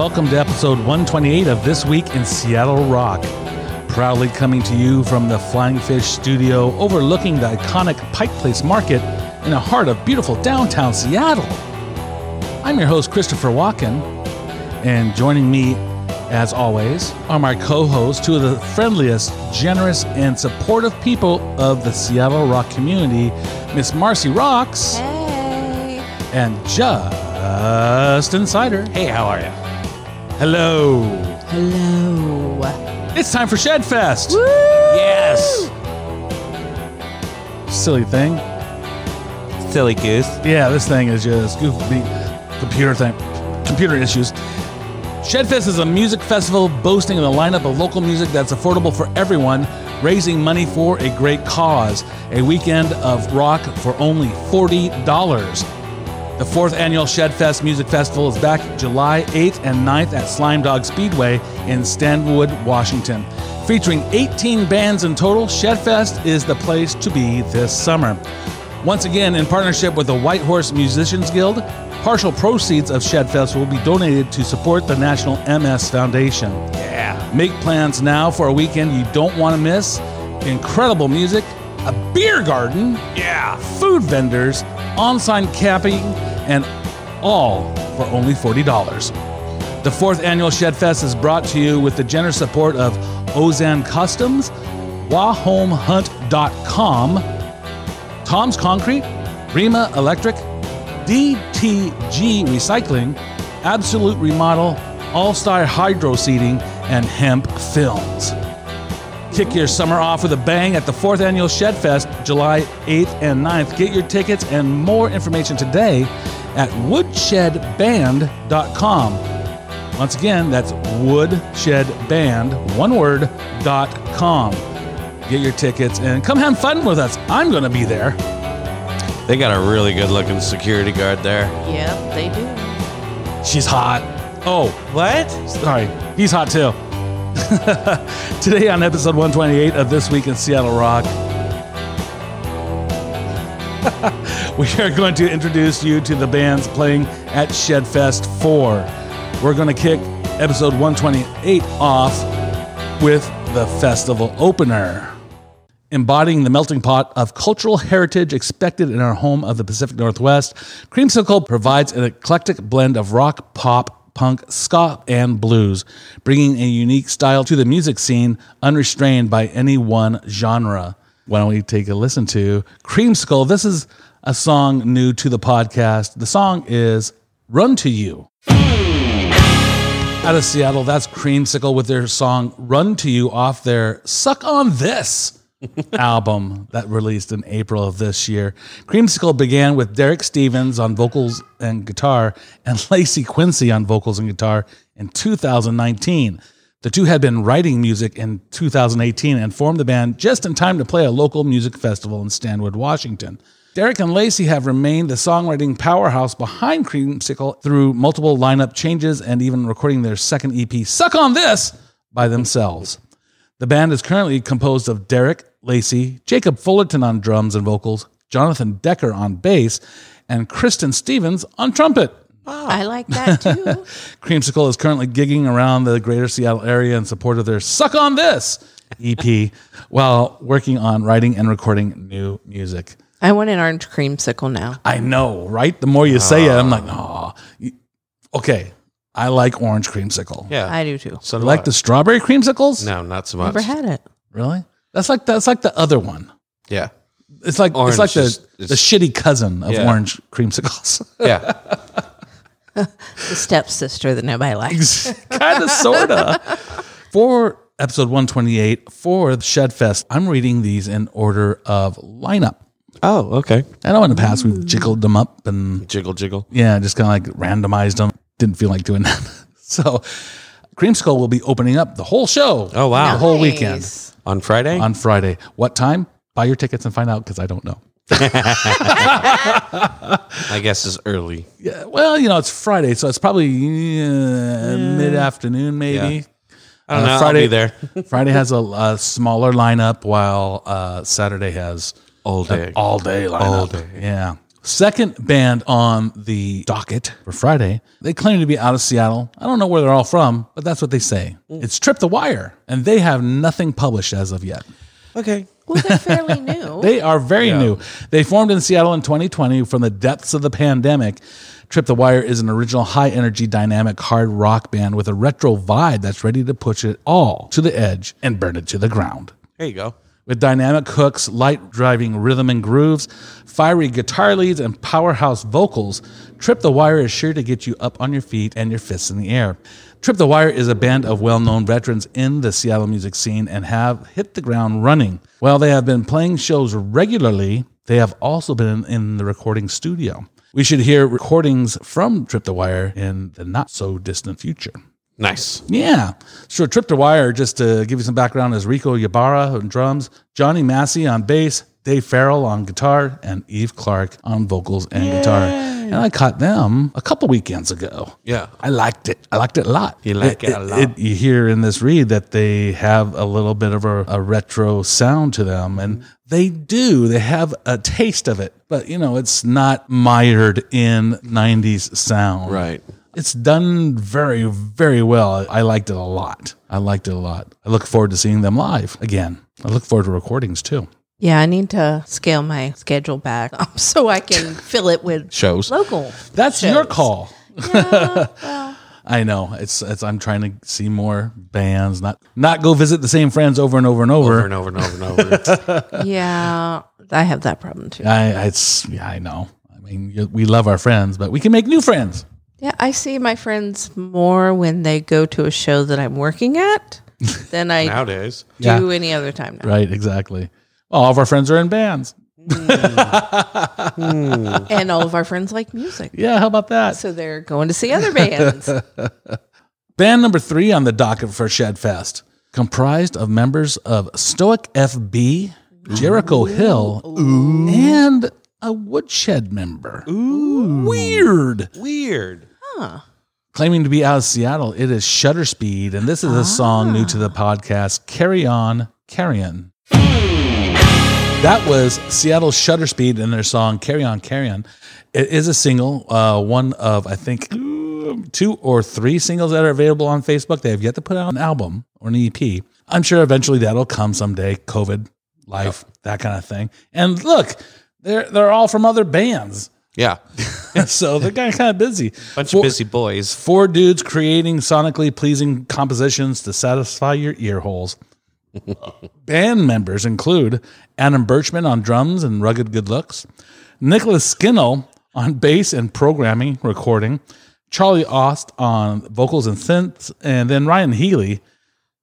welcome to episode 128 of This Week in Seattle Rock. Proudly coming to you from the Flying Fish studio overlooking the iconic Pike Place Market in the heart of beautiful downtown Seattle. I'm your host, Christopher Walken, and joining me, as always, are my co hosts, two of the friendliest, generous, and supportive people of the Seattle rock community, Miss Marcy Rocks Hey. and Justin Sider. Hey, how are you? Hello. Hello. It's time for Shed Fest. Yes. Silly thing. Silly goose. Yeah, this thing is just goofy computer thing, computer issues. Shedfest is a music festival boasting of a lineup of local music that's affordable for everyone, raising money for a great cause. A weekend of rock for only $40. The fourth annual Shedfest Music Festival is back July 8th and 9th at Slime Dog Speedway in Stanwood, Washington. Featuring 18 bands in total, Shedfest is the place to be this summer. Once again, in partnership with the White Horse Musicians Guild, partial proceeds of Shedfest will be donated to support the National MS Foundation. Yeah. Make plans now for a weekend you don't want to miss. Incredible music, a beer garden, Yeah. food vendors, on-site camping, and all for only $40. The fourth annual Shed Fest is brought to you with the generous support of Ozan Customs, WaHomeHunt.com, Tom's Concrete, Rima Electric, DTG Recycling, Absolute Remodel, All Star Hydro Seeding, and Hemp Films. Kick your summer off with a bang at the fourth annual Shed Fest, July 8th and 9th. Get your tickets and more information today at woodshedband.com. Once again, that's woodshedband, one word, dot com. Get your tickets and come have fun with us. I'm going to be there. They got a really good looking security guard there. Yep, they do. She's hot. Oh, What? sorry. He's hot too. Today on episode 128 of This Week in Seattle Rock, we are going to introduce you to the bands playing at Shedfest 4. We're going to kick episode 128 off with the festival opener. Embodying the melting pot of cultural heritage expected in our home of the Pacific Northwest, Creamsicle provides an eclectic blend of rock, pop, punk, ska, and blues, bringing a unique style to the music scene unrestrained by any one genre. Why don't we take a listen to Creamsicle? This is a song new to the podcast. The song is Run to You. Out of Seattle, that's Creamsicle with their song Run to You off their Suck on This album that released in April of this year. Creamsicle began with Derek Stevens on vocals and guitar and Lacey Quincy on vocals and guitar in 2019. The two had been writing music in 2018 and formed the band just in time to play a local music festival in Stanwood, Washington. Derek and Lacey have remained the songwriting powerhouse behind Creamsicle through multiple lineup changes and even recording their second EP, Suck on This, by themselves. The band is currently composed of Derek, Lacey, Jacob Fullerton on drums and vocals, Jonathan Decker on bass, and Kristen Stevens on trumpet. I like that too. Creamsicle is currently gigging around the greater Seattle area in support of their Suck on This EP while working on writing and recording new music. I want an orange creamsicle now. I know, right? The more you say it, I'm like, oh, okay. I like orange creamsicle. Yeah. I do too. so You do like I. the strawberry creamsicles? No, not so much. Never had it. Really? That's like that's like the other one. Yeah. It's like Orange it's like the, is- the shitty cousin of Yeah. orange creamsicles. Yeah. The stepsister that nobody likes. kind of, sorta. For episode 128 for the Shedfest, I'm reading these in order of lineup. Oh, okay. I know in the past we've jiggled them up and Jiggle, jiggle. yeah, just kind of like randomized them. Didn't feel like doing that. So, Creamsicle will be opening up the whole show. Oh, wow. The whole weekend Nice. On Friday? on Friday. What time? Buy your tickets and find out because I don't know. I guess it's early. Yeah, well, you know, it's Friday, so it's probably uh, mid afternoon, maybe. Yeah. I don't Uh, know. Friday- I'll be there Friday has a, a smaller lineup, while uh, Saturday has all an day. all day lineup. All day. Yeah. Second band on the docket for Friday. They claim to be out of Seattle. I don't know where they're all from, but that's what they say. Mm. It's Trip the Wire, and they have nothing published as of yet. Okay. Well, they're fairly new. They are very new. They formed in Seattle in 2020 from the depths of the pandemic. Trip the Wire is an original high energy dynamic hard rock band with a retro vibe that's ready to push it all to the edge and burn it to the ground. There you go. With dynamic hooks, light driving rhythm and grooves, fiery guitar leads, and powerhouse vocals, Trip the Wire is sure to get you up on your feet and your fists in the air. Trip the Wire is a band of well known veterans in the Seattle music scene and have hit the ground running. While they have been playing shows regularly, they have also been in the recording studio. We should hear recordings from Trip the Wire in the not so distant future. Nice. Yeah. So Trip the Wire, just to give you some background, is Rico Ybarra on drums, Johnny Massey on bass, Dave Farrell on guitar, and Eve Clark on vocals and guitar. And I caught them a couple weekends ago. Yeah. I liked it. I liked it a lot. You like it a lot. you hear in this read that they have a little bit of a, a retro sound to them, and they do. They have a taste of it, but you know, it's not mired in '90s sound. Right. It's done very, very well. I liked it a lot. I liked it a lot. I look forward to seeing them live again. I look forward to recordings too. yeah, I need to scale my schedule back so I can fill it with Shows. local. That's your call. Yeah, well, I know. It's it's I'm trying to see more bands, not not go visit the same friends over and over and over. Over and over and over and over. yeah, I have that problem too. I it's yeah, I know. I mean, we love our friends, but we can make new friends. Yeah, I see my friends more when they go to a show that I'm working at than I Nowadays. do Yeah. any other time now. Right, exactly. All of our friends are in bands. Hmm. And all of our friends like music. Yeah, how about that? So they're going to see other bands. Band number three on the docket for Shed Fest, comprised of members of Stoic FB, Jericho Hill, and a Woodshed member. Ooh. Weird. Weird. Claiming to be out of Seattle, it is Shutter Speed, and this is a song new to the podcast, Carry On, Carrion. That was Seattle Shutter Speed and their song Carry On, Carrion. It is a single, uh, one of, I think, two or three singles that are available on Facebook. They have yet to put out an album or an EP. I'm sure eventually that'll come someday. COVID, life, that kind of thing. And look, they're, they're all from other bands. Yeah. so they're kind of busy. Bunch Four- of busy boys. Four dudes creating sonically pleasing compositions to satisfy your ear holes. Band members include Adam Birchman on drums and rugged good looks, Nicholas Skinnell on bass and programming recording, Charlie Ost on vocals and synths, and then Ryan Healy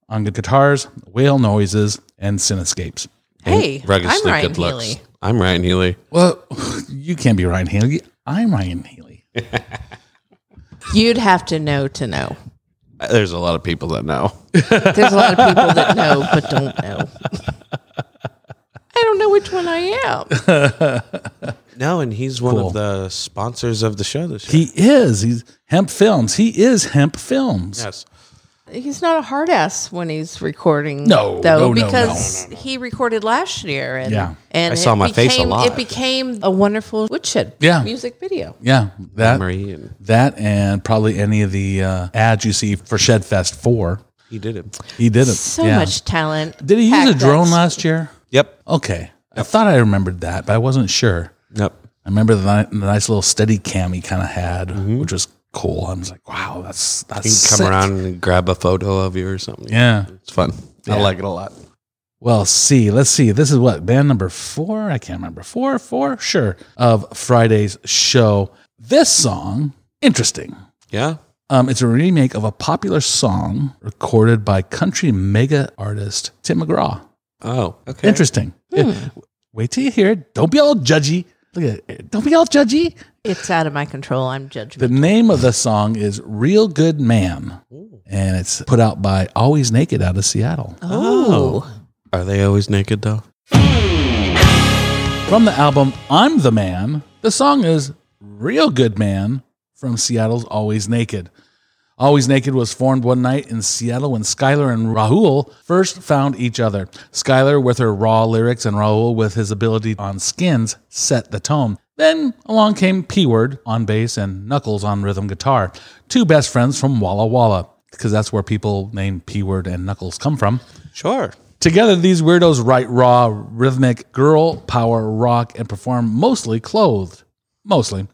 on the guitars, whale noises, and synthscapes. hey, I'm Ryan good looks. Healy. I'm Ryan Healy. Well, you can't be Ryan Healy. I'm Ryan Healy. You'd have to know to know. There's a lot of people that know. There's a lot of people that know but don't know. I don't know which one I am. No, and he's one Cool. of the sponsors of the show this year. He is. He's Hemp Films. He is Hemp Films. yes. He's not a hard ass when he's recording. No, though, no, no, because he recorded last year, and Yeah. and I saw it my face a became, lot. It became a wonderful woodshed Yeah. music video. Yeah, that and that and probably any of the uh, ads you see for Shedfest Four. he did it. He did it. So yeah. much talent. Did he use a drone that- last year? Yep. Okay, I thought I remembered that, but I wasn't sure. Yep. I remember the, the nice little steady cam he kind of had, Mm-hmm. which was cool. I was like, wow, that's that's He can come sick. around and grab a photo of you or something. Yeah. It's fun. I like it a lot. Well, see, let's see. This is what band number four. I can't remember four, four, sure, of Friday's show. This song, interesting. Yeah. Um, it's a remake of a popular song recorded by country mega artist Tim McGraw. Oh, okay. Interesting. Yeah. Wait till you hear it. Don't be all judgy. Look at it. Don't be all judgy. It's out of my control. I'm judging. The name of the song is Real Good Man. And it's put out by Always Naked out of Seattle. Oh. oh, Are they always naked though? From the album I'm the Man, the song is Real Good Man from Seattle's Always Naked. Always Naked was formed one night in Seattle when Skylar and Rahul first found each other. Skylar, with her raw lyrics, and Rahul, with his ability on skins, set the tone. Then along came P Word on bass and Knuckles on rhythm guitar, two best friends from Walla Walla, because that's where people named P Word and Knuckles come from. Sure. Together, these weirdos write raw, rhythmic girl power rock and perform mostly clothed. Mostly.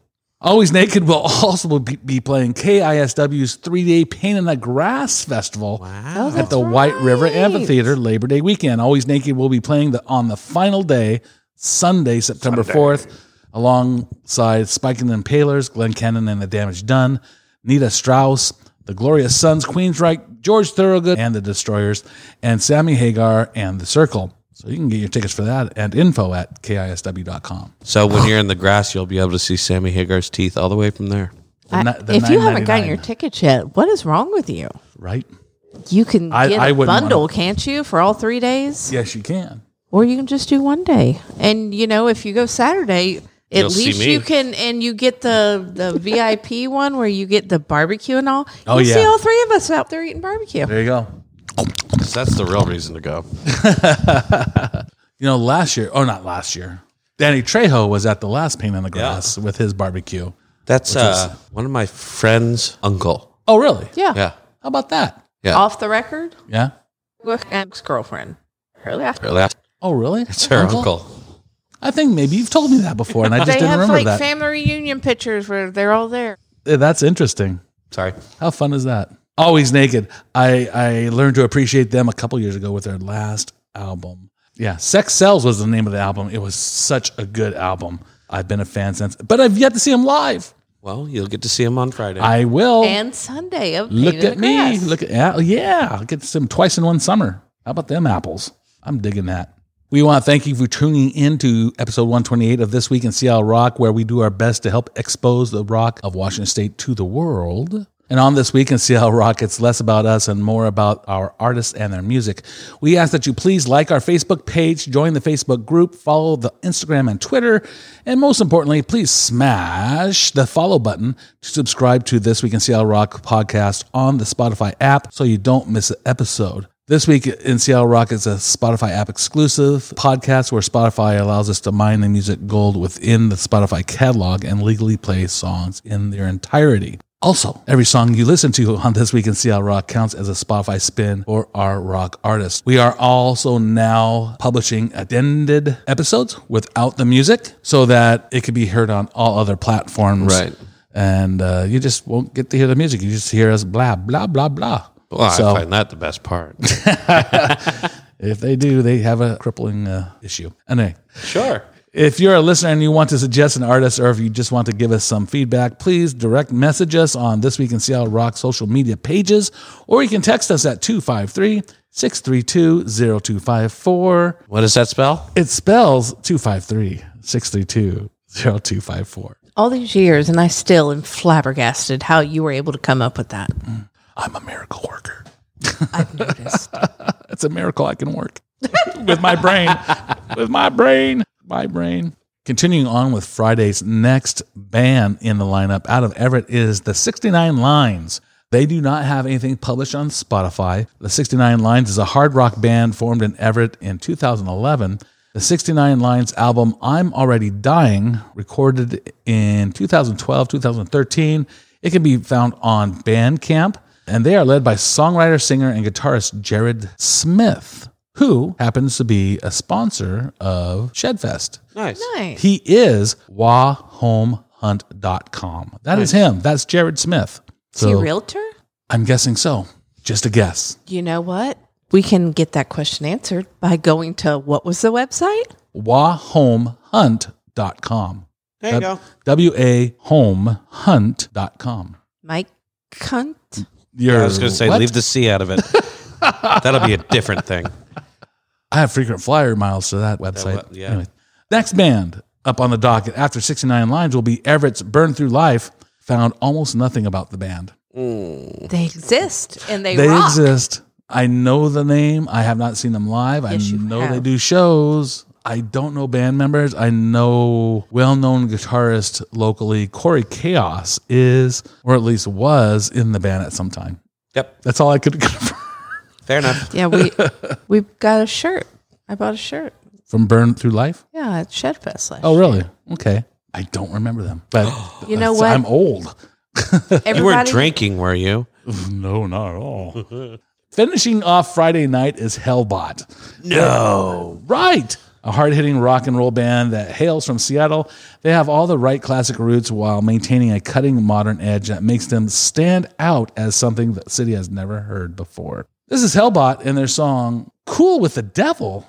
Always Naked will also be playing KISW's three day Pain in the Grass Festival Oh, at the White River Amphitheater Labor Day weekend. Always Naked will be playing the, on the final day, Sunday, September 4th, alongside Spiking the Impalers, Glenn Cannon and the Damage Done, Nita Strauss, the Glorious Sons, Queensryche, George Thorogood and the Destroyers, and Sammy Hagar and the Circle. So you can get your tickets for that and info at KISW.com. So when you're in the grass, you'll be able to see Sammy Hagar's teeth all the way from there. The I- ni- the if you haven't gotten your tickets yet, what is wrong with you? right? You can I- get I a wouldn't bundle, wanna- can't you, for all three days? Yes, you can. Or you can just do one day. And you know, if you go Saturday, at You'll least you can and you get the the VIP one where you get the barbecue and all. Oh, you see all three of us out there eating barbecue. There you go. 'Cause that's the real reason to go. You know, last year, or not last year, Danny Trejo was at the last Pain in the Grass with his barbecue. That's uh, one of my friend's uncle. Oh, really? Yeah. Yeah. How about that? Yeah. Off the record, Yeah. with ex girlfriend. Really? Really? It's Oh, really? It's her uncle. I think maybe you've told me that before, and I just They didn't have remember like that. family reunion pictures where they're all there. Yeah, That's interesting. Sorry. How fun is that? Always Naked. I, I learned to appreciate them a couple years ago with their last album. Yeah, Sex Sells was the name of the album. It was such a good album. I've been a fan since, but I've yet to see them live. Well, you'll get to see them on Friday. I will. And Sunday of. Look at me. Grass. Look at yeah, yeah. I'll get to see them twice in one summer. How about them apples? I'm digging that. We want to thank you for tuning in to episode 128 of This Week in Seattle Rock, where we do our best to help expose the rock of Washington State to the world. And on This Week in Seattle Rock, it's less about us and more about our artists and their music. We ask that you please like our Facebook page, join the Facebook group, follow the Instagram and Twitter, and most importantly, please smash the follow button to subscribe to This Week in Seattle Rock podcast on the Spotify app so you don't miss an episode. This week in Seattle Rock is a Spotify app exclusive podcast where Spotify allows us to mine the music gold within the Spotify catalog and legally play songs in their entirety. Also, every song you listen to on This Week in Seattle Rock counts as a Spotify spin for our rock artist. We are also now publishing addended episodes without the music so that it can be heard on all other platforms. Right. And uh, you just won't get to hear the music. You just hear us blah, blah, blah, blah. well, So- I find that the best part. If they do, they have a crippling uh, issue. Anyway, sure. If you're a listener and you want to suggest an artist or if you just want to give us some feedback, please direct message us on This Week in Seattle Rock social media pages, or you can text us at 253 632 0254. What does that spell? It spells 253 632 0254. All these years, and I still am flabbergasted how you were able to come up with that. Mm. I'm a miracle worker. I've noticed. It's a miracle I can work with my brain. with my brain. My brain. Continuing on with Friday's next band in the lineup out of Everett is the 69 Lines. They do not have anything published on Spotify. The 69 Lines is a hard rock band formed in Everett in 2011. The 69 Lines album, I'm Already Dying, recorded in 2012, 2013. It can be found on Bandcamp, and they are led by songwriter, singer, and guitarist Jared Smith, who happens to be a sponsor of Shedfest. Nice. Nice. He is wahomehunt.com. That is him. That's Jared Smith. Is he a So realtor? I'm guessing so. Just a guess. You know what? We can get that question answered by going to what was the website? wahomehunt.com. There you go. W A homehunt.com. Mike Cunt. You're, I was going to say, what? leave the C out of it. That'll be a different thing. I have frequent flyer miles to that website. wa- yeah. Next band up on the docket after 69 lines will be Everett's Burn Through Life. Found almost nothing about the band. Mm. They exist and they, They rock. exist. I know the name. I have not seen them live. Yes, I you know they do shows. I don't know band members. I know well-known guitarist locally Corey Chaos is, or at least was, in the band at some time. Yep. That's all I could confirm Fair enough. Yeah, we we've got a shirt. I bought a shirt. from Burn Through Life. Yeah, at Shedfest last Oh, really? Okay. I don't remember them, but You know what? I'm old. Everybody, You weren't drinking, were you? No, not at all. Finishing off Friday night is Hellbot. No. Right. A hard hitting rock and roll band that hails from Seattle. They have all the right classic roots while maintaining a cutting modern edge that makes them stand out as something the city has never heard before. This is Hellbot and their song Cool with the Devil.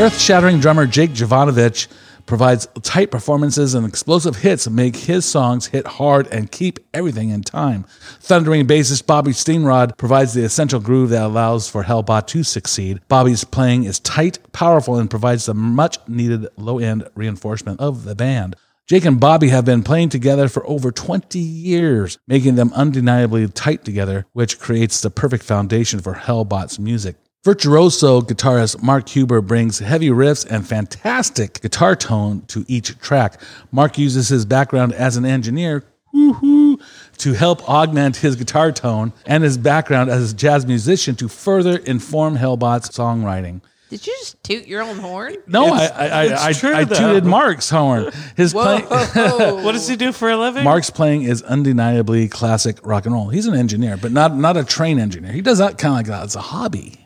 Earth shattering drummer Jake Jovanovich provides tight performances and explosive hits make his songs hit hard and keep everything in time. Thundering bassist Bobby Steenrod provides the essential groove that allows for Hellbot to succeed. Bobby's playing is tight, powerful, and provides the much needed low end reinforcement of the band. Jake and Bobby have been playing together for over 20 years, making them undeniably tight together, which creates the perfect foundation for Hellbot's music. Virtuoso guitarist Mark Huber brings heavy riffs and fantastic guitar tone to each track. Mark uses his background as an engineer to help augment his guitar tone and his background as a jazz musician to further inform Hellbot's songwriting. Did you just toot your own horn? No, I It's- I, I, it's I, true, I though. tooted Mark's horn. His play, What does he do for a living? Mark's playing is undeniably classic rock and roll. He's an engineer, but not not a trained engineer. He does that kind of like that as a hobby.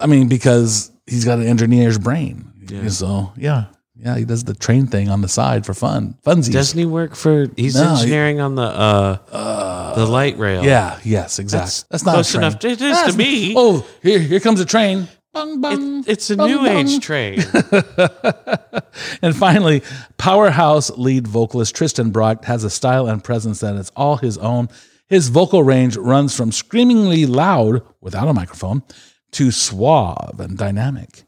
I mean, because he's got an engineer's brain. So yeah, yeah, he does the train thing on the side for fun, funsies. Doesn't he work for? He's No, he- engineering on the uh, the light rail. yeah, yes, exactly. That's, That's not close a train. enough. It is to That's- me. Oh, here here comes a train. Bung, bung, It- it's a bung, new bung. age train. And finally, powerhouse lead vocalist Tristan Brock has a style and presence that is all his own. His vocal range runs from screamingly loud without a microphone to suave and dynamic.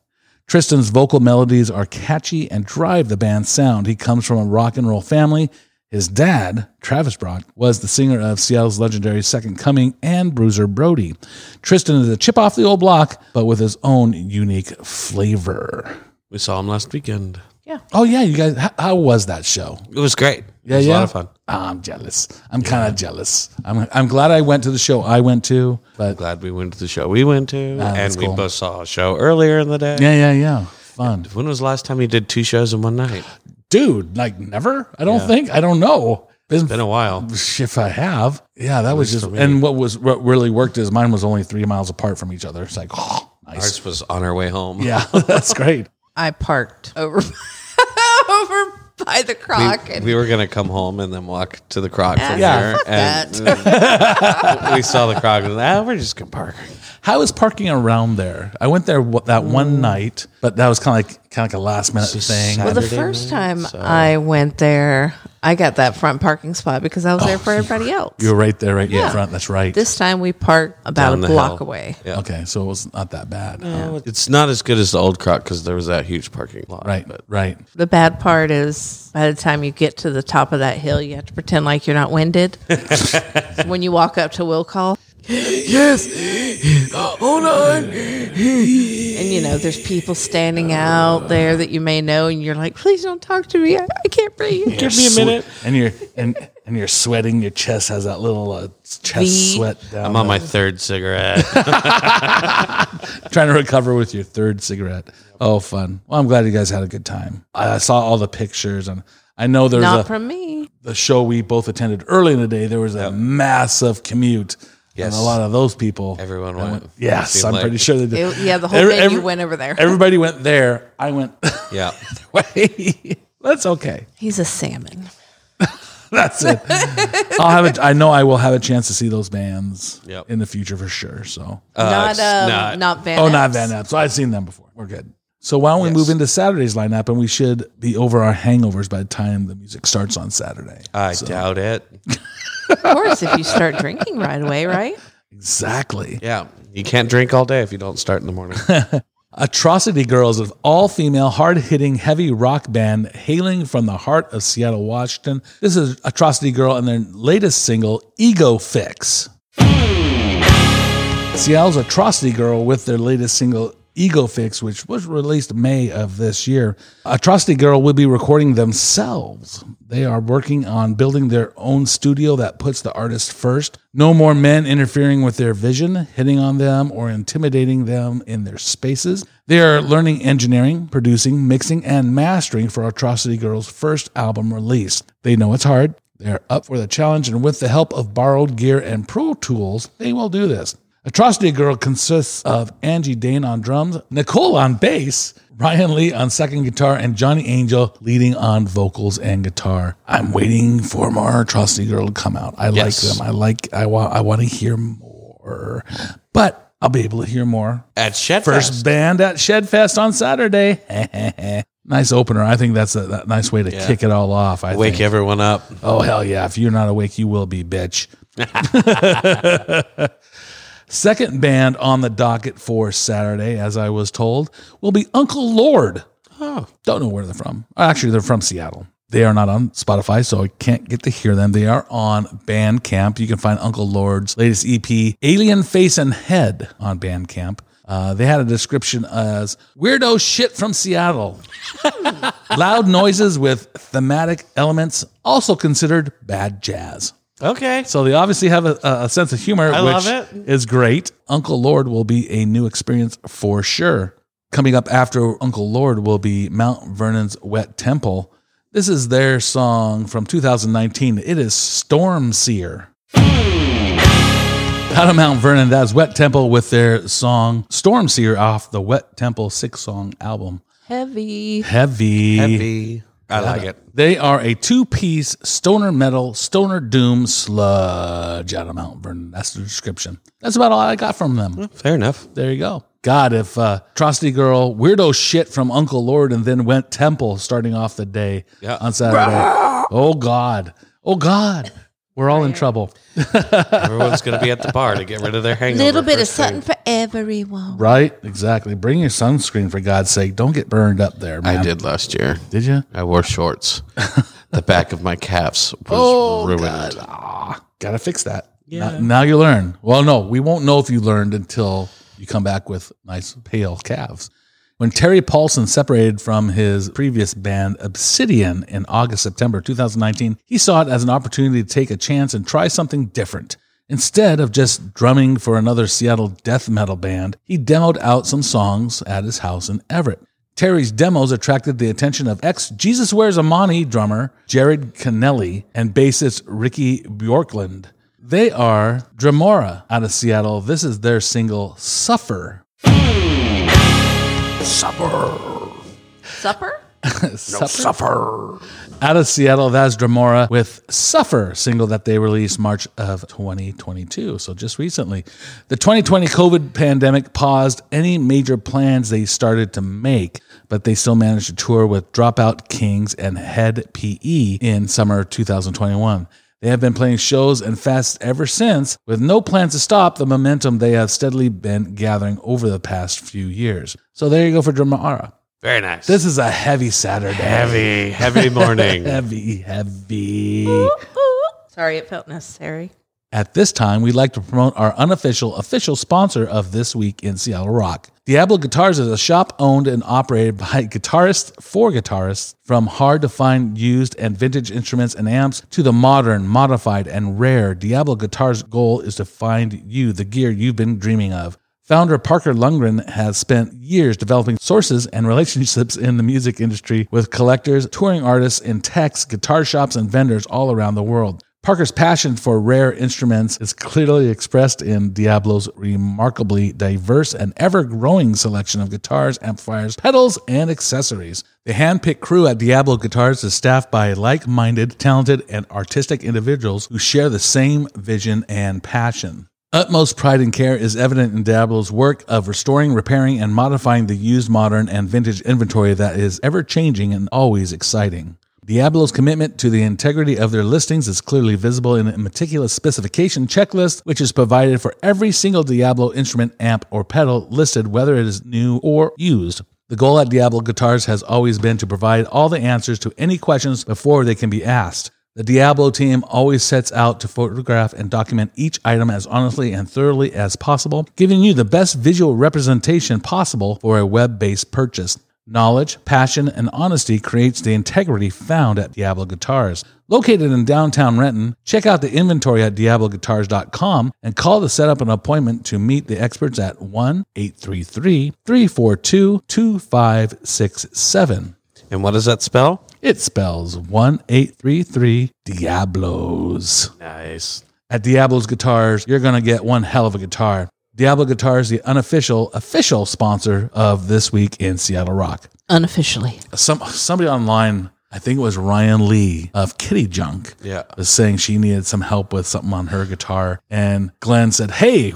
Tristan's vocal melodies are catchy and drive the band's sound. He comes from a rock and roll family. His dad, Travis Brock, was the singer of Seattle's legendary Second Coming and Bruiser Brody. Tristan is a chip off the old block, but with his own unique flavor. we saw him last weekend. Yeah. Oh yeah, you guys. How, how was that show? It was great. Yeah, it was yeah. a lot of fun. I'm jealous. I'm kind of jealous. I'm I'm glad I went to the show I went to, but Glad we went to the show we went to, and Ah, that's we both saw a show earlier in the day. yeah, yeah, yeah, fun, When was the last time you did two shows in one night? Dude. Like never. I don't Yeah. think. I don't know. Been, it's Been a while. if I have, yeah, that was just. And what was what really worked is mine was only three miles apart from each other. It's like, oh, nice. Ours was on our way home. Yeah, that's great. I parked over over by the croc and We were gonna come home and then walk to the croc from Yeah. here, fuck and we saw the croc. And ah, we're just gonna park. How is parking around there? I went there that one night, but that was kind of like kind of like a last minute It's thing. well, the Saturday first night, time so- I went there, I got that front parking spot because I was oh, there for everybody else. You were right there, right in Yeah. front. That's right. This time we parked about Down a the block hill. away. Yeah. okay, so it was not that bad. It's not as good as the old croc because there was that huge parking lot. Right, But right. The bad part is by the time you get to the top of that hill, you have to pretend like you're not winded. when you walk up to will call. Yes. Hold on. And you know, there's people standing out there that you may know, and you're like, please don't talk to me. I, I can't breathe. give me a minute. And you're and and you're sweating. Your chest has that little uh, chest V. sweat down. I'm on my third cigarette. trying to recover with your third cigarette. Oh, fun. Well, I'm glad you guys had a good time. I, I saw all the pictures, and I know there's Not a from me. the show we both attended early in the day. There was a massive commute. Yes. and a lot of those people. Everyone that went. Yes, I'm like- pretty sure they did. It- yeah, the whole Every- venue every- went over there. Everybody went there. I went yeah. way. That's okay. He's a salmon. That's it. I'll have it. I know I will have a chance to see those bands Yep. in the future for sure. So, not, it's um, not- not, Van. oh, not Epps. Van Epps. So I've seen them before. We're good. So why don't we Yes. move into Saturday's lineup, and we should be over our hangovers by the time the music starts on Saturday. I So- doubt it. Of course, if you start drinking right away, right? exactly. Yeah. You can't drink all day if you don't start in the morning. Atrocity Girls, an all female, hard hitting, heavy rock band hailing from the heart of Seattle, Washington. This is Atrocity Girl and their latest single, Ego Fix. Seattle's Atrocity Girl with their latest single, Ego Fix, which was released May of this year. Atrocity Girl will be recording themselves. They are working on building their own studio that puts the artist first. No more men interfering with their vision, hitting on them, or intimidating them in their spaces. They are learning engineering, producing, mixing, and mastering for Atrocity Girl's first album release. They know it's hard. They're up for the challenge, and with the help of borrowed gear and Pro Tools, they will do this. Atrocity Girl consists of Angie Dane on drums, Nicole on bass, Ryan Lee on second guitar, and Johnny Angel leading on vocals and guitar. I'm waiting for more Atrocity Girl to come out. I Yes. like them. I like. I want. I want to hear more, but I'll be able to hear more At Shedfest. First band at Shedfest on Saturday. nice opener. I think that's a, a nice way to kick it all off. I Wake think. everyone up. Oh hell yeah! If you're not awake, you will be, bitch. Second band on the docket for Saturday, as I was told, will be Uncle Lord. Oh. Don't know where they're from. Actually, they're from Seattle. They are not on Spotify, so I can't get to hear them. They are on Bandcamp. You can find Uncle Lord's latest EP, Alien Face and Head, on Bandcamp. Uh, they had a description as weirdo shit from Seattle. Loud noises with thematic elements, also considered bad jazz. Okay. So they obviously have a, a sense of humor, I which love it. is great. Uncle Lord will be a new experience for sure. Coming up after Uncle Lord will be Mount Vernon's Wet Temple. This is their song from 2019. It is Storm Seer. Out of Mount Vernon, that's Wet Temple with their song Storm Seer off the Wet Temple six song album. Heavy. Heavy. Heavy. I like it. They are a two piece stoner metal, stoner doom sludge out of Mount Vernon. That's the description. That's about all I got from them. Fair enough. There you go. God, if uh, Atrocity Girl, weirdo shit from Uncle Lord, and then Wet Temple starting off the day Yeah. on Saturday. oh, God. Oh, God. We're all in trouble. Everyone's going to be at the bar to get rid of their hangover. A little bit of first thing. something for everyone. Right? Exactly. Bring your sunscreen, for God's sake. Don't get burned up there, man. I did last year. Did you? I wore shorts. the back of my calves was Oh, ruined. God. Ah, gotta fix that. Yeah. Now, now you learn. Well, no, we won't know if you learned until you come back with nice pale calves. When Terry Paulson separated from his previous band Obsidian in August September 2019, he saw it as an opportunity to take a chance and try something different. Instead of just drumming for another Seattle death metal band, he demoed out some songs at his house in Everett. Terry's demos attracted the attention of ex Jesus Wears a drummer Jared Kennelly and bassist Ricky Bjorklund. They are Dramora out of Seattle. This is their single Suffer. Suffer. Supper? Suffer. Suffer. Out of Seattle, that's Dramora with Suffer, single that they released March of 2022. So just recently. The 2020 COVID pandemic paused any major plans they started to make, but they still managed to tour with Dropout Kings and Hed PE in summer 2021. They have been playing shows and fests ever since, with no plans to stop the momentum they have steadily been gathering over the past few years. So there you go for Dramora. Very nice. This is a heavy Saturday. heavy, heavy morning. Heavy, heavy. Sorry, it felt necessary. At this time, we'd like to promote our unofficial official sponsor of This Week in Seattle Rock. Diablo Guitars is a shop owned and operated by guitarists for guitarists, from hard to find used and vintage instruments and amps to the modern, modified, and rare. Diablo Guitars' goal is to find you the gear you've been dreaming of. Founder Parker Lundgren has spent years developing sources and relationships in the music industry with collectors, touring artists, and techs, guitar shops, and vendors all around the world. Parker's passion for rare instruments is clearly expressed in Diablo's remarkably diverse and ever growing selection of guitars, amplifiers, pedals, and accessories. The hand-picked crew at Diablo Guitars is staffed by like-minded, talented, and artistic individuals who share the same vision and passion. Utmost pride and care is evident in Diablo's work of restoring, repairing, and modifying the used, modern, and vintage inventory that is ever changing and always exciting. Diablo's commitment to the integrity of their listings is clearly visible in a meticulous specification checklist, which is provided for every single Diablo instrument, amp, or pedal listed, whether it is new or used. The goal at Diablo Guitars has always been to provide all the answers to any questions before they can be asked. The Diablo team always sets out to photograph and document each item as honestly and thoroughly as possible, giving you the best visual representation possible for a web based purchase. Knowledge, passion, and honesty creates the integrity found at Diablo Guitars. Located in downtown Renton, check out the inventory at diabloguitars.com and call to set up an appointment to meet the experts at 1 833 342 2567. And what does that spell? It spells 1 833 Diablos. Nice. At Diablo's Guitars, you're going to get one hell of a guitar. Diablo Guitars, the unofficial, official sponsor of This Week in Seattle Rock. Unofficially. Some Somebody online, I think it was Ryan Lee of Kitty Junk, Yeah. was saying she needed some help with something on her guitar. And Glenn said, Hey,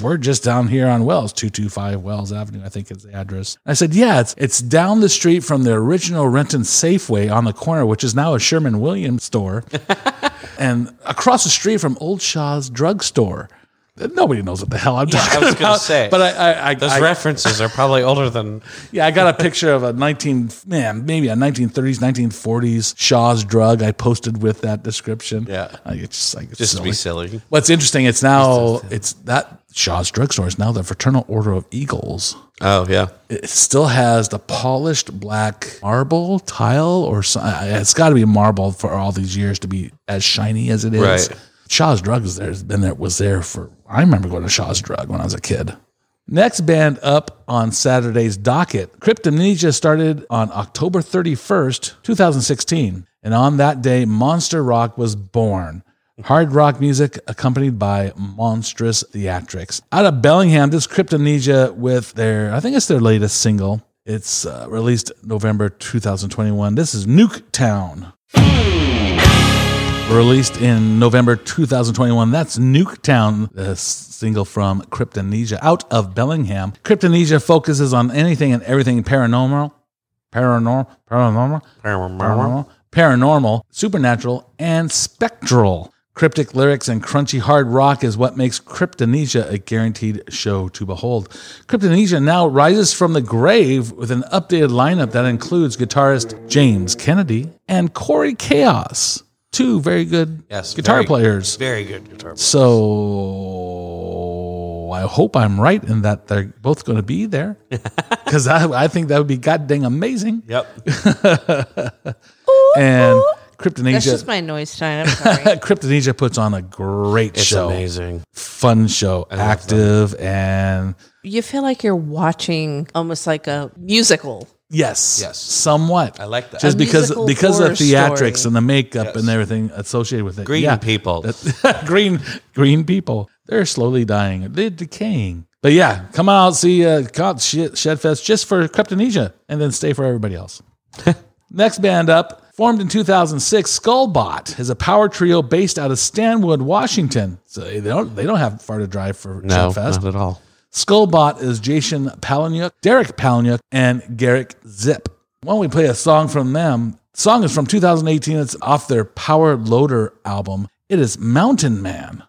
we're just down here on Wells, 225 Wells Avenue, I think is the address. I said, Yeah, it's, it's down the street from the original Renton Safeway on the corner, which is now a Sherman Williams store, and across the street from Old Shaw's drugstore. Nobody knows what the hell I'm talking about. I was gonna say. but I, I, I, Those I references are probably older than. yeah, I got a picture of a 19, man, maybe a 1930s, 1940s Shaw's drug I posted with that description. Yeah. I it's just like, it's Just to be silly. silly. What's interesting, it's now, it's that Shaw's drugstore is now the Fraternal Order of Eagles. Oh, yeah. It still has the polished black marble tile or it's got to be marble for all these years to be as shiny as it is. Right. Shaw's Drug is there, has been there, was there for, I remember going to Shaw's Drug when I was a kid. Next band up on Saturday's docket, Cryptomnesia started on October 31st, 2016. And on that day, Monster Rock was born. Hard rock music accompanied by monstrous theatrics. Out of Bellingham, this Cryptomnesia with their, I think it's their latest single. It's uh, released November 2021. This is Nuketown released in November 2021. That's Nuketown, the single from Cryptomnesia out of Bellingham. Cryptomnesia focuses on anything and everything paranormal, paranormal, paranormal, paranormal, paranormal, supernatural, and spectral. Cryptic lyrics and crunchy hard rock is what makes Cryptomnesia a guaranteed show to behold. Cryptomnesia now rises from the grave with an updated lineup that includes guitarist James Kennedy and Corey Chaos, two very good Yes. guitar very- players. Very good guitar player. So I hope I'm right in that they're both going to be there because I, I think that would be goddamn amazing. Yep. And That's Cryptomnesia, just my noise tone. I'm sorry. Cryptomnesia puts on a great It's show, amazing. fun show, active, and you feel like you're watching almost like a musical. Yes, Yes. somewhat. I like that. Just A because musical because of horror theatrics story. and the makeup Yes. and everything associated with it. Green Yeah. people. green green people. They're slowly dying. They're decaying. But yeah, come out see uh, come out Shed Shedfest just for Cryptomnesia, and then stay for everybody else. Next band up, formed in 2006, Skullbot is a power trio based out of Stanwood, Washington. So they don't they don't have far to drive for No, Shedfest. not at all. Skullbot is Jason Palahniuk, Derek Palahniuk, and Garrick Zip. Why don't we play a song from them? The song is from 2018. It's off their Power Loader album. It is Mountain Man.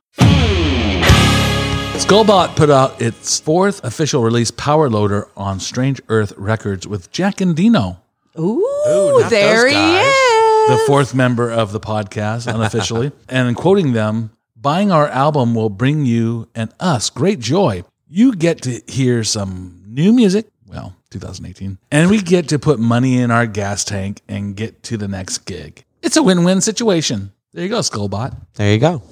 Skullbot put out its fourth official release, Power Loader, on Strange Earth Records with Jack and Dino, Ooh, not there he is. the fourth member of the podcast, unofficially. and quoting them, buying our album will bring you and us great joy. You get to hear some new music, well, 2018, and we get to put money in our gas tank and get to the next gig. It's a win win situation. There you go, Skullbot. There you go.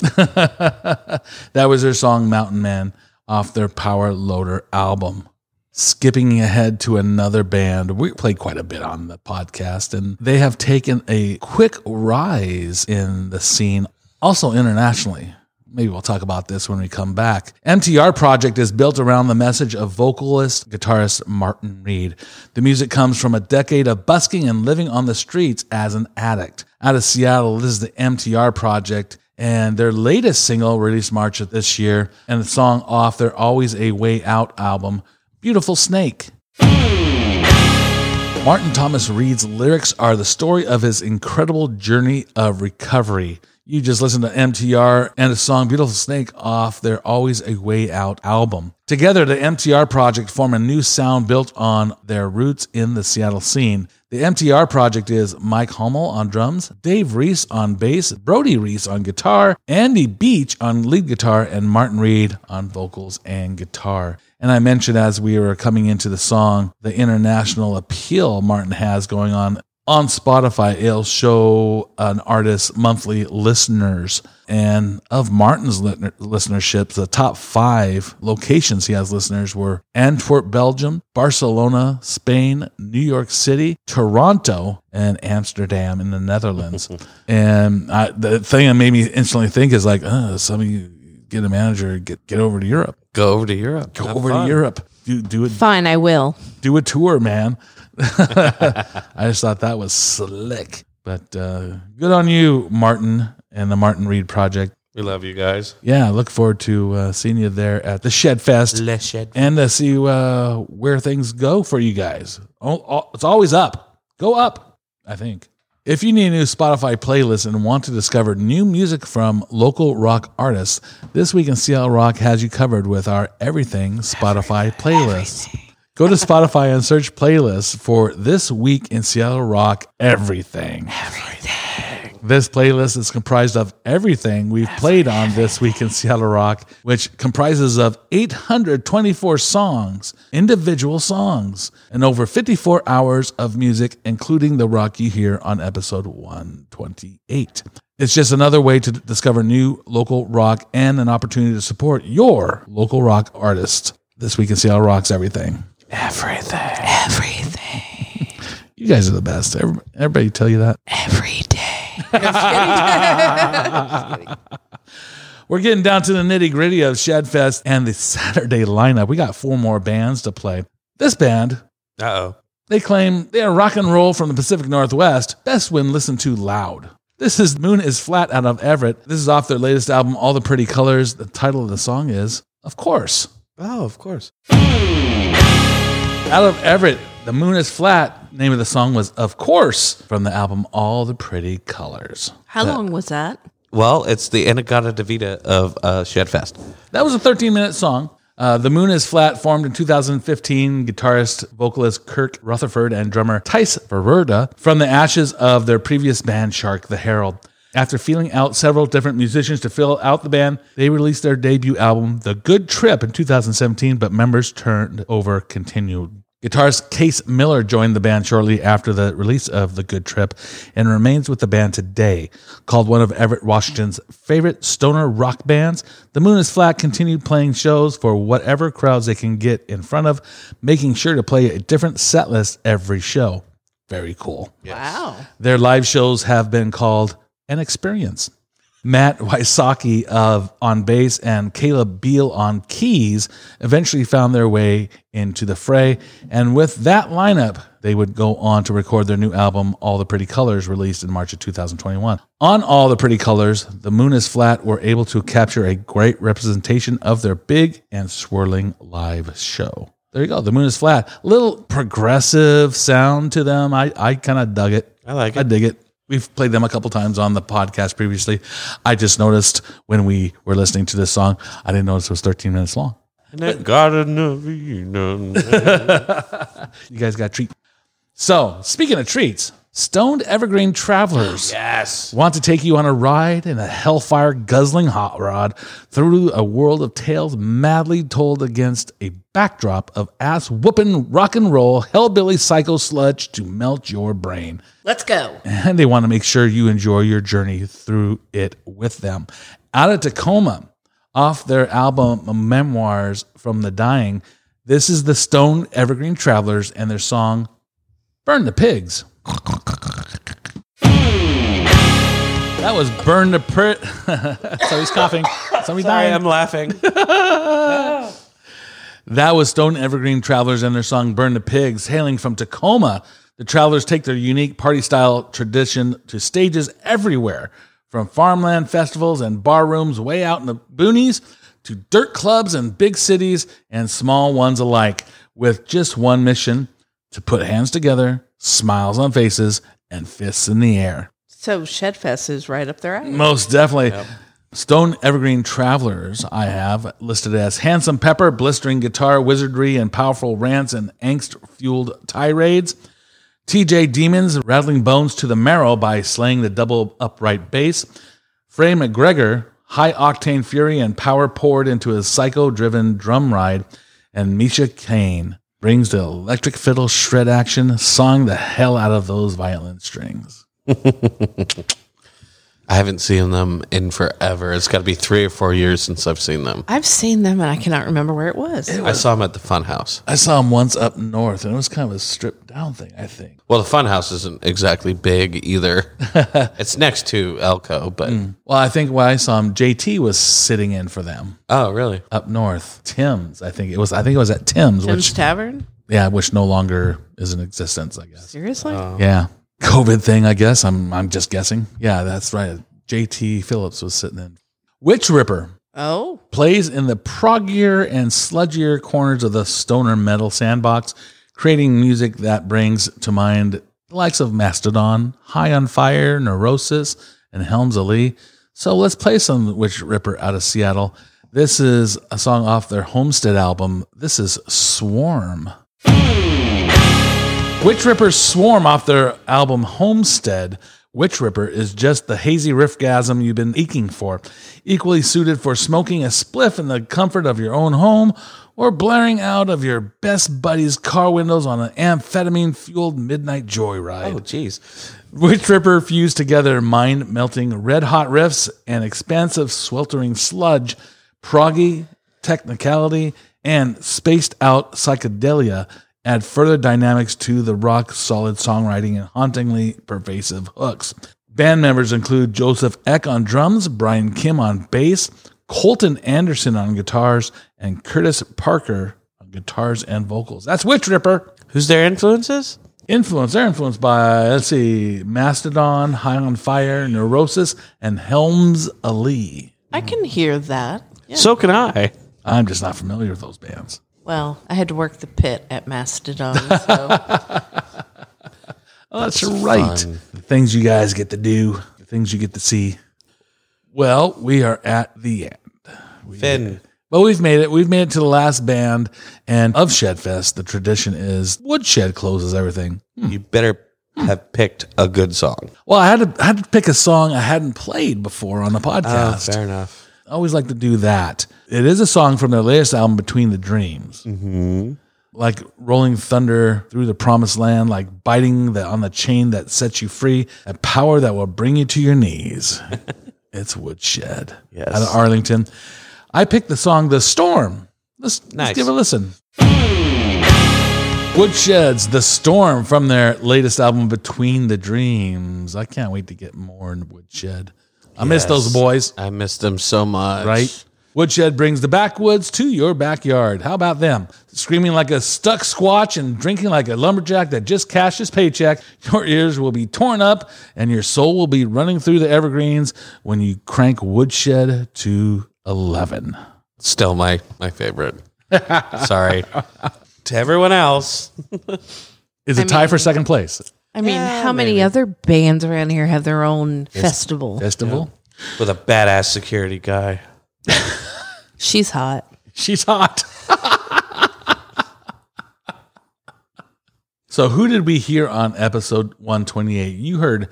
That was their song Mountain Man off their Power Loader album. Skipping ahead to another band, we played quite a bit on the podcast, and they have taken a quick rise in the scene, also internationally. Maybe we'll talk about this when we come back. MTR Project is built around the message of vocalist guitarist Martin Reed. The music comes from a decade of busking and living on the streets as an addict. Out of Seattle, this is the MTR Project and their latest single released March of this year, and the song off their Always a Way Out album, Beautiful Snake. Martin Thomas Reed's lyrics are the story of his incredible journey of recovery. You just listened to MTR and a song Beautiful Snake off their Always a Way Out album. Together, the MTR project form a new sound built on their roots in the Seattle scene. The MTR project is Mike Hummel on drums, Dave Reese on bass, Brody Reese on guitar, Andy Beach on lead guitar, and Martin Reed on vocals and guitar. And I mentioned as we were coming into the song, the international appeal Martin has going on on Spotify, it'll show an artist's monthly listeners. And of Martin's listenerships, the top five locations he has listeners were Antwerp, Belgium, Barcelona, Spain, New York City, Toronto, and Amsterdam in the Netherlands. and I, the thing that made me instantly think is like, uh, some of you get a manager, get get over to Europe. Go over to Europe. Go Have over fun. to Europe. Do do it. Fine, I will. Do a tour, man. I just thought that was slick. But uh, good on you, Martin, and the Martin Reed Project. We love you guys. Yeah, look forward to uh, seeing you there at the Shed Fest. Le Shed. And to see uh, where things go for you guys. Oh, it's always up. Go up, I think. If you need a new Spotify playlist and want to discover new music from local rock artists, This Week in Seattle Rock has you covered with our Everything Spotify playlist. Everything. Go to Spotify and search playlists for This Week in Seattle Rock Everything. Everything. This playlist is comprised of everything we've everything. played on This Week in Seattle Rock, which comprises of 824 songs, individual songs, and over 54 hours of music, including the rock you hear on episode 128. It's just another way to discover new local rock and an opportunity to support your local rock artist. This Week in Seattle Rocks Everything. Everything. Everything. You guys are the best. Everybody, everybody tell you that. Every day. We're getting down to the nitty gritty of Shedfest and the Saturday lineup. We got four more bands to play. This band, uh oh, they claim they are rock and roll from the Pacific Northwest, best when listened to loud. This is Moon is Flat out of Everett. This is off their latest album, All the Pretty Colors. The title of the song is, Of Course. Oh, of course. Out of Everett, The Moon is Flat. Name of the song was, of course, from the album All the Pretty Colors. How long was that? Well, it's the In-A-Gadda-Da-Vida of uh, Shedfest. That was a 13 minute song. Uh, the Moon is Flat formed in 2015. Guitarist, vocalist Kirk Rutherford and drummer Tice Verwerda from the ashes of their previous band Shark the Herald. After feeling out several different musicians to fill out the band, they released their debut album, The Good Trip, in 2017, but members turned over continued Guitarist Case Miller joined the band shortly after the release of The Good Trip and remains with the band today. Called one of Everett Washington's favorite stoner rock bands, The Moon is Flat continued playing shows for whatever crowds they can get in front of, making sure to play a different set list every show. Very cool. Yes. Wow. Their live shows have been called an experience. Matt Wysocki of on bass and Caleb Beal on keys eventually found their way into the fray. And with that lineup, they would go on to record their new album, All the Pretty Colors, released in March of 2021. On All the Pretty Colors, The Moon is Flat were able to capture a great representation of their big and swirling live show. There you go. The Moon is Flat. Little progressive sound to them. I, I kind of dug it. I like it. I dig it. We've played them a couple times on the podcast previously. I just noticed when we were listening to this song, I didn't notice it was 13 minutes long. And garden of Eden. you guys got treat. So, speaking of treats, Stoned Evergreen Travelers yes. want to take you on a ride in a hellfire guzzling hot rod through a world of tales madly told against a backdrop of ass whooping rock and roll hellbilly psycho sludge to melt your brain. Let's go. And they want to make sure you enjoy your journey through it with them. Out of Tacoma, off their album Memoirs from the Dying, this is the Stoned Evergreen Travelers and their song Burn the Pigs. That was burn the prit. he's coughing. Somebody's Sorry, dying. I'm laughing. that was Stone Evergreen Travelers and their song Burn the Pigs, hailing from Tacoma. The travelers take their unique party style tradition to stages everywhere, from farmland festivals and bar rooms way out in the boonies to dirt clubs in big cities and small ones alike, with just one mission to put hands together, smiles on faces, and fists in the air. So Shedfest is right up their alley. Most definitely. Stone Evergreen Travelers, I have listed as handsome pepper, blistering guitar, wizardry, and powerful rants and angst fueled tirades. TJ Demons, rattling bones to the marrow by slaying the double upright bass. Frey McGregor, high octane fury and power poured into his psycho driven drum ride. And Misha Kane brings the electric fiddle shred action, sawing the hell out of those violin strings. I haven't seen them in forever. It's got to be three or four years since I've seen them. I've seen them and I cannot remember where it was. I saw them at the Funhouse. I saw them once up north, and it was kind of a stripped down thing, I think. Well, the Funhouse isn't exactly big either. it's next to Elko, but hmm. Well, I think when I saw him, JT was sitting in for them oh, really? up north. Tim's, I think it was. I think it was at Tim's, Tim's which Tavern? yeah, which no longer is in existence. I guess. Seriously? Oh. Yeah, COVID thing. I guess I'm. I'm just guessing. Yeah, that's right. JT Phillips was sitting in. Witch Ripper oh, plays in the proggier and sludgier corners of the stoner metal sandbox, creating music that brings to mind the likes of Mastodon, High on Fire, Neurosis, and Helms Alee. So let's play some Witch Ripper out of Seattle. This is a song off their Homestead album. This is Swarm. Witch Ripper's Swarm off their album Homestead. Witch Ripper is just the hazy riffgasm you've been aching for, equally suited for smoking a spliff in the comfort of your own home or blaring out of your best buddy's car windows on an amphetamine fueled midnight joyride. Oh, jeez. Witch Ripper fused together mind melting red hot riffs and expansive sweltering sludge, proggy technicality, and spaced out psychedelia add further dynamics to the rock solid songwriting and hauntingly pervasive hooks. Band members include Joseph Eck on drums, Brian Kim on bass, Colton Anderson on guitars, and Curtis Parker on guitars and vocals. That's Witch Ripper Who's their influences? influence. They're influenced by let's see, Mastodon, High on Fire, Neurosis, and Helms Alee. I can hear that. Yeah. So can I. I'm just not familiar with those bands. Well, I had to work the pit at Mastodon. So Oh, that's, right. fun. The things you guys get to do, the things you get to see. Well, we are at the end. Finn. But we've made it. We've made it to the last band. And of Shedfest, the tradition is Woodshed closes everything. Hmm. You better hmm. have picked a good song. Well, I had to I had to pick a song I hadn't played before on the Oh, podcast. fair enough. I always like to do that. It is a song from their latest album, Between the Dreams. Mm-hmm. Like rolling thunder through the promised land, like biting the, on the chain that sets you free, a power that will bring you to your knees. it's Woodshed Yes. out of Arlington. I picked the song The Storm. Let's, let's give it a listen. Woodshed's The Storm from their latest album, Between the Dreams. I can't wait to get more in Woodshed. I miss those boys I missed them so much. right? Woodshed brings the backwoods to your backyard. How about them? Screaming like a stuck squatch and drinking like a lumberjack that just cashed his paycheck. Your ears will be torn up and your soul will be running through the evergreens when you crank Woodshed to 11. Still my my favorite. Sorry. to everyone else. Is a tie for second place. I mean, Yeah, how many maybe. other bands around here have their own festival? Festival. With a badass security guy. She's hot. She's hot. so, who did we hear on episode 128? You heard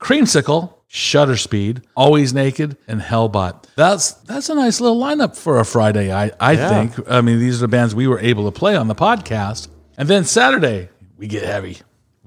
Creamsicle, Shutter Speed, Always Naked, and Hellbot. That's that's a nice little lineup for a Friday, I, I Yeah. think. I mean, these are the bands we were able to play on the podcast. And then Saturday, we get heavy.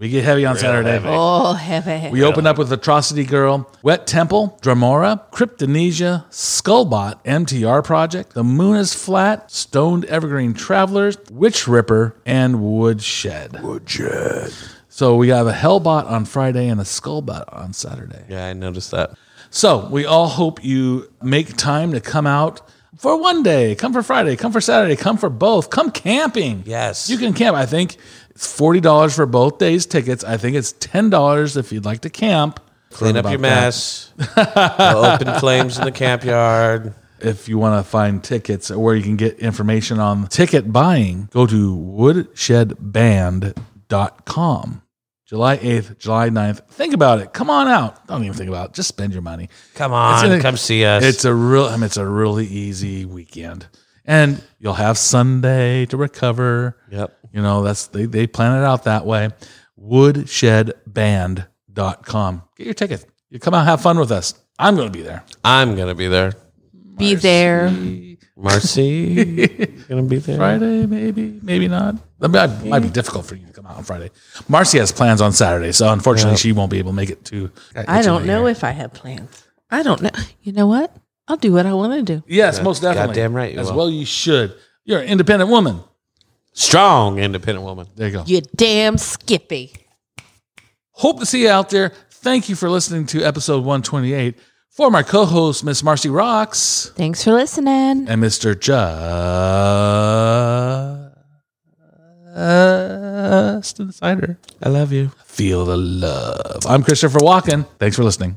We get heavy on Saturday. heavy. Oh, heavy. We open up with Atrocity Girl, Wet Temple, Dramora, Cryptomnesia, Skullbot, MTR Project, The Moon is Flat, Stoned Evergreen Travelers, Witch Ripper, and Woodshed. Woodshed. So we have a Hellbot on Friday and a Skullbot on Saturday. Yeah, I noticed that. So we all hope you make time to come out for one day. Come for Friday, come for Saturday, come for both. Come camping. Yes. You can camp. I think it's $40 for both days tickets. I think it's $10 if you'd like to camp. Clean up your mess. Open flames in the camp yard. If you want to find tickets or where you can get information on ticket buying, go to woodshedband.com. July 8th, July 9th. Think about it. Come on out. Don't even think about it. Just spend your money. Come on, gonna- come see us. It's a real I mean, it's a really easy weekend. And you'll have Sunday to recover. yep. You know, that's they, they plan it out that way. Woodshedband.com. Get your ticket. You come out, have fun with us. I'm going to be there. I'm gonna be there. Be there. Marcy, gonna be there. Friday, maybe, maybe not. That might, might be difficult for you to come out on Friday. Marcy has plans on Saturday, so unfortunately, she won't be able to make it to. I don't know if I have plans. I don't know. You know what? I'll do what I want to do. Yes, most definitely. goddamn right you As will. well, you should. You're an independent woman. Strong, independent woman. There you go. You damn Skippy. Hope to see you out there. Thank you for listening to episode 128. For my co-host, Miss Marcy Rocks Thanks for listening. and Mr. Justin Cider. I love you. Feel the love. I'm Christopher Walken. Thanks for listening.